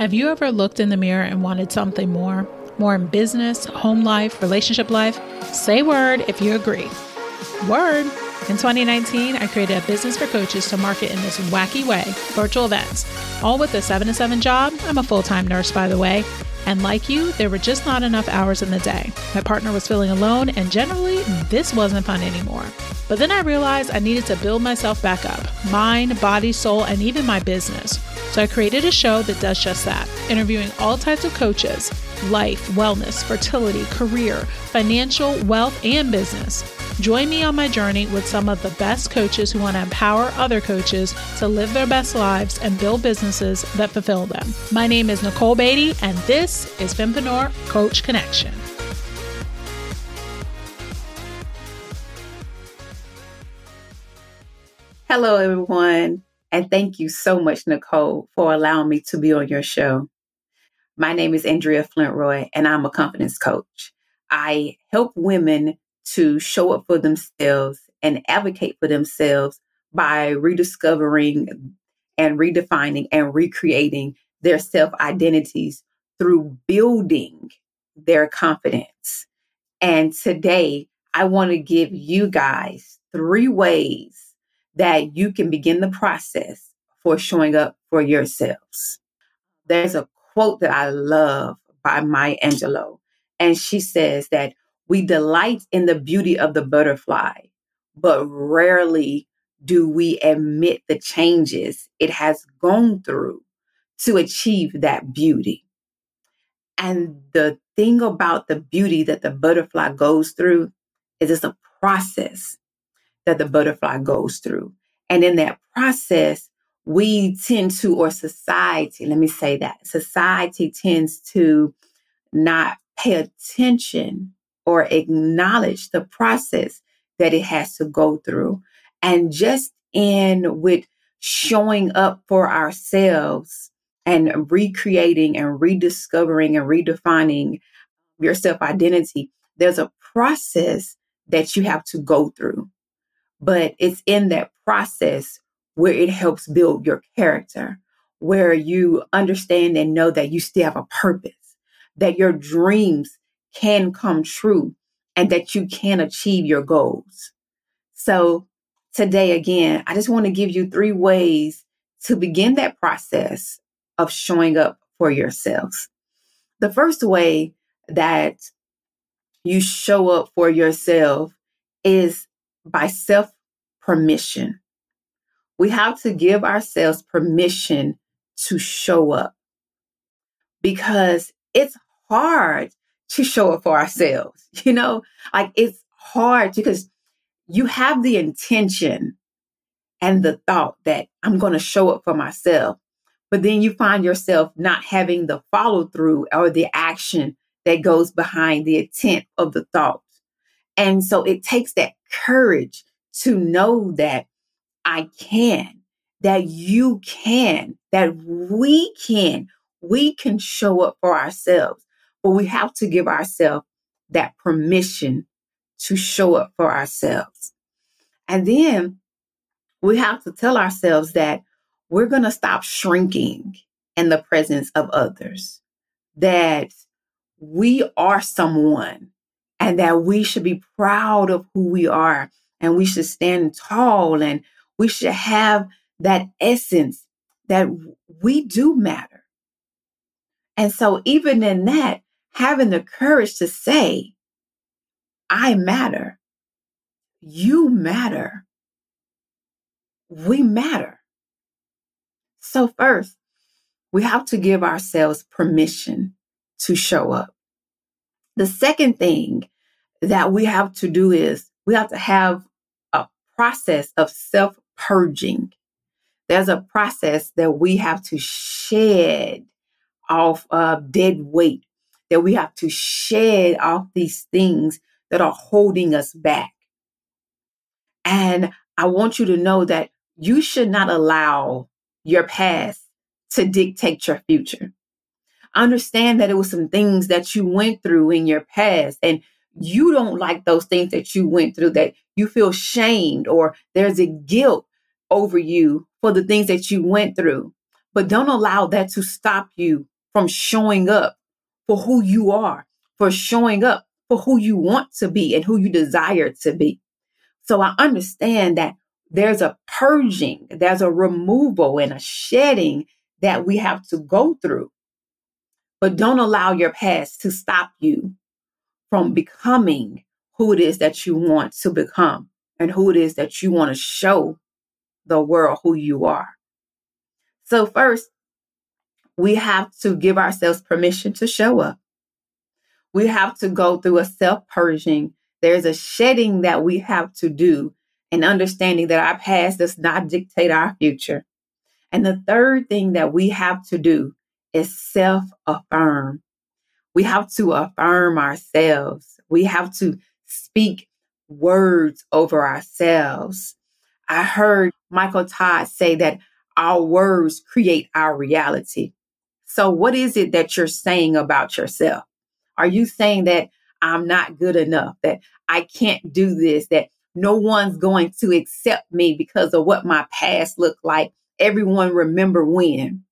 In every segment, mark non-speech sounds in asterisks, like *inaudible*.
Have you ever looked in the mirror and wanted something more? More in business, home life, relationship life? Say word if you agree. Word. In 2019, I created a business for coaches to market in this wacky way virtual events. All with a 7 to 7 job. I'm a full time nurse, by the way. And like you, there were just not enough hours in the day. My partner was feeling alone, and generally, this wasn't fun anymore. But then I realized I needed to build myself back up mind, body, soul, and even my business. So I created a show that does just that, interviewing all types of coaches life, wellness, fertility, career, financial, wealth, and business. Join me on my journey with some of the best coaches who want to empower other coaches to live their best lives and build businesses that fulfill them. My name is Nicole Beatty, and this is Fempreneur Coach Connection. Hello, everyone. And thank you so much, Nicole, for allowing me to be on your show. My name is Andrea Flintroy, and I'm a confidence coach. I help women to show up for themselves and advocate for themselves by rediscovering and redefining and recreating their self identities through building their confidence. And today, I want to give you guys three ways that you can begin the process for showing up for yourselves. There's a quote that I love by Maya Angelou, and she says that we delight in the beauty of the butterfly, but rarely do we admit the changes it has gone through to achieve that beauty. And the thing about the beauty that the butterfly goes through is it's a process that the butterfly goes through. And in that process, we tend to, or society, let me say that, society tends to not pay attention or acknowledge the process that it has to go through. And just in with showing up for ourselves and recreating and rediscovering and redefining your self identity, there's a process that you have to go through but it's in that process where it helps build your character, where you understand and know that you still have a purpose, that your dreams can come true, and that you can achieve your goals. So, today, again, I just want to give you three ways to begin that process of showing up for yourselves. The first way that you show up for yourself is by self permission. We have to give ourselves permission to show up because it's hard to show up for ourselves. *laughs* You know, like it's hard because you have the intention and the thought that I'm going to show up for myself. But then you find yourself not having the follow through or the action that goes behind the intent of the thought. And so it takes that courage to know that I can, that you can, that we can, we can show up for ourselves. But we have to give ourselves that permission to show up for ourselves. And then we have to tell ourselves that we're going to stop shrinking in the presence of others, that we are someone and that we should be proud of who we are and we should stand tall and we should have that essence that we do matter. And so, even in that, having the courage to say, I matter, you matter, we matter. So, first, we have to give ourselves permission to show up. The second thing that we have to do is we have to have a process of self purging. There's a process that we have to shed off of dead weight, that we have to shed off these things that are holding us back. And I want you to know that you should not allow your past to dictate your future. Understand that it was some things that you went through in your past and you don't like those things that you went through, that you feel shamed or there's a guilt over you for the things that you went through. But don't allow that to stop you from showing up for who you are, for showing up for who you want to be and who you desire to be. So I understand that there's a purging, there's a removal and a shedding that we have to go through. But don't allow your past to stop you from becoming who it is that you want to become and who it is that you want to show the world who you are. So, first, we have to give ourselves permission to show up. We have to go through a self purging. There's a shedding that we have to do and understanding that our past does not dictate our future. And the third thing that we have to do is self affirm. We have to affirm ourselves. We have to speak words over ourselves. I heard Michael Todd say that our words create our reality. So, what is it that you're saying about yourself? Are you saying that I'm not good enough, that I can't do this, that no one's going to accept me because of what my past looked like? Everyone remember when.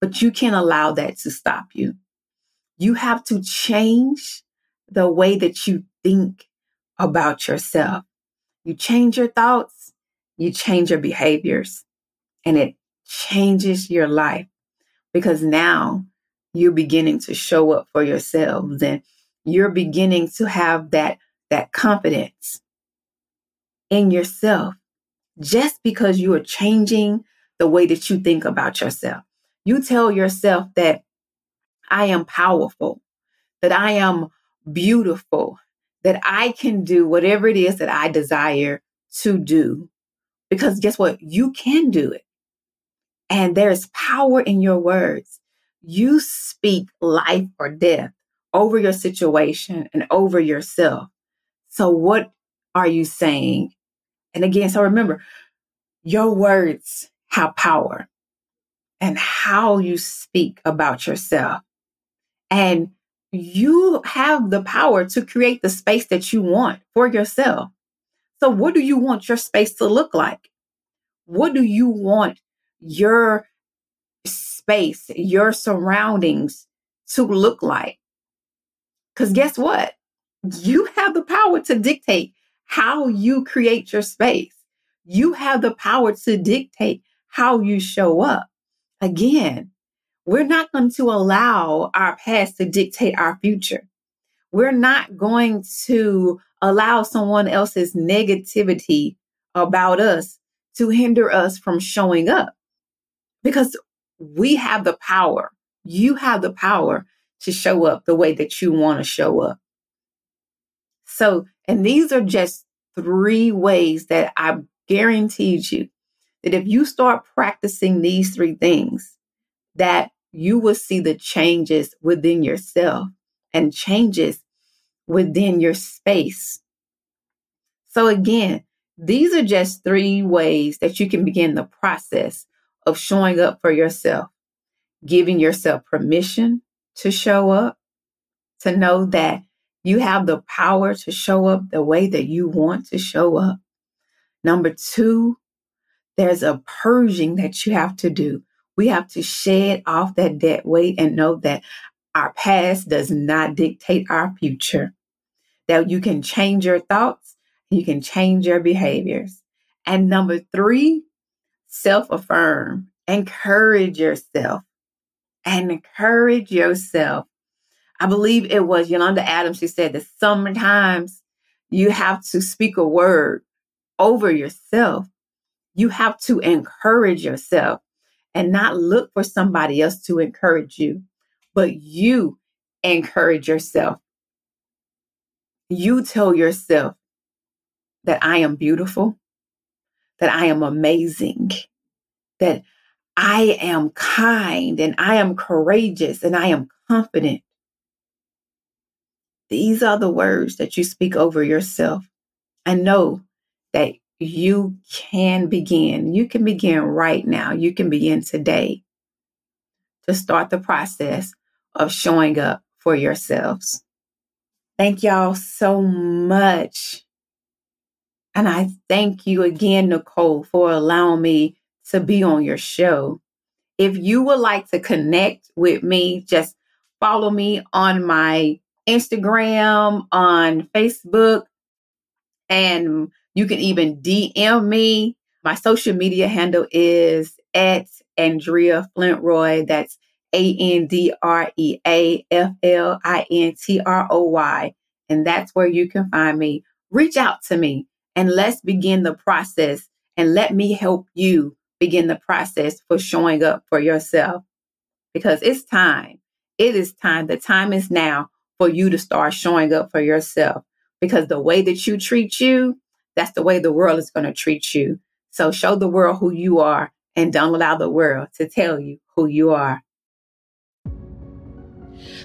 But you can't allow that to stop you. You have to change the way that you think about yourself. You change your thoughts, you change your behaviors, and it changes your life because now you're beginning to show up for yourselves and you're beginning to have that that confidence in yourself just because you are changing the way that you think about yourself. You tell yourself that I am powerful, that I am beautiful, that I can do whatever it is that I desire to do. Because guess what? You can do it. And there's power in your words. You speak life or death over your situation and over yourself. So, what are you saying? And again, so remember, your words have power and how you speak about yourself. And you have the power to create the space that you want for yourself. So, what do you want your space to look like? What do you want your space, your surroundings to look like? Because guess what? You have the power to dictate how you create your space. You have the power to dictate how you show up. Again, we're not going to allow our past to dictate our future. We're not going to allow someone else's negativity about us to hinder us from showing up because we have the power. You have the power to show up the way that you want to show up. So, and these are just three ways that I guaranteed you that if you start practicing these three things, that you will see the changes within yourself and changes within your space. So, again, these are just three ways that you can begin the process of showing up for yourself, giving yourself permission to show up, to know that you have the power to show up the way that you want to show up. Number two, there's a purging that you have to do. We have to shed off that debt weight and know that our past does not dictate our future. That you can change your thoughts, you can change your behaviors. And number three, self affirm, encourage yourself, and encourage yourself. I believe it was Yolanda Adams who said that sometimes you have to speak a word over yourself. You have to encourage yourself and not look for somebody else to encourage you, but you encourage yourself. You tell yourself that I am beautiful, that I am amazing, that I am kind and I am courageous and I am confident. These are the words that you speak over yourself. I know that you can begin. You can begin right now. You can begin today to start the process of showing up for yourselves. Thank y'all so much. And I thank you again, Nicole, for allowing me to be on your show. If you would like to connect with me, just follow me on my Instagram, on Facebook, and you can even DM me. My social media handle is at Andrea Flintroy. That's A N D R E A F L I N T R O Y. And that's where you can find me. Reach out to me and let's begin the process and let me help you begin the process for showing up for yourself because it's time. It is time. The time is now for you to start showing up for yourself because the way that you treat you, that's the way the world is going to treat you. So show the world who you are and don't allow the world to tell you who you are.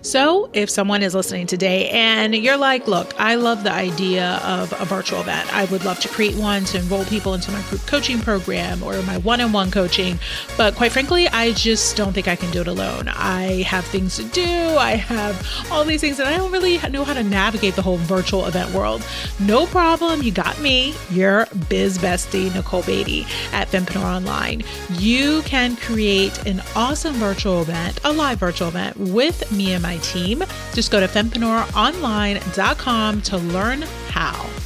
So, if someone is listening today and you're like, look, I love the idea of a virtual event, I would love to create one to enroll people into my group coaching program or my one on one coaching. But quite frankly, I just don't think I can do it alone. I have things to do, I have all these things, and I don't really know how to navigate the whole virtual event world. No problem. You got me, your biz bestie, Nicole Beatty at Fempreneur Online. You can create an awesome virtual event, a live virtual event with me and my team. Just go to fempreneuronline.com to learn how.